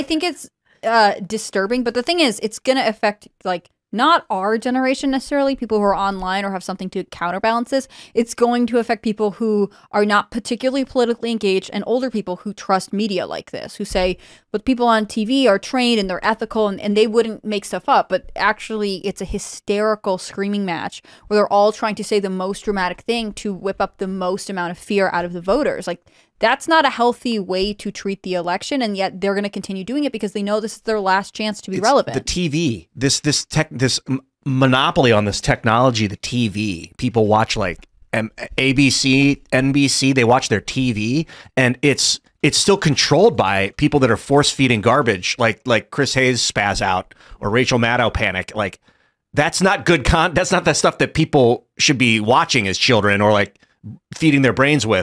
I think it's uh, disturbing, but the thing is, it's gonna affect like not our generation necessarily, people who are online or have something to counterbalance this. It's going to affect people who are not particularly politically engaged and older people who trust media like this, who say, but people on TV are trained and they're ethical and, and they wouldn't make stuff up. But actually, it's a hysterical screaming match where they're all trying to say the most dramatic thing to whip up the most amount of fear out of the voters. Like, that's not a healthy way to treat the election, and yet they're going to continue doing it because they know this is their last chance to be It's relevant. The TV, this this tech, this monopoly on this technology, the TV. People watch like M- ABC, NBC. They watch their TV, and it's it's still controlled by people that are force feeding garbage, like like Chris Hayes spaz out or Rachel Maddow panic. Like that's not good con. That's not the stuff that people should be watching as children or like feeding their brains with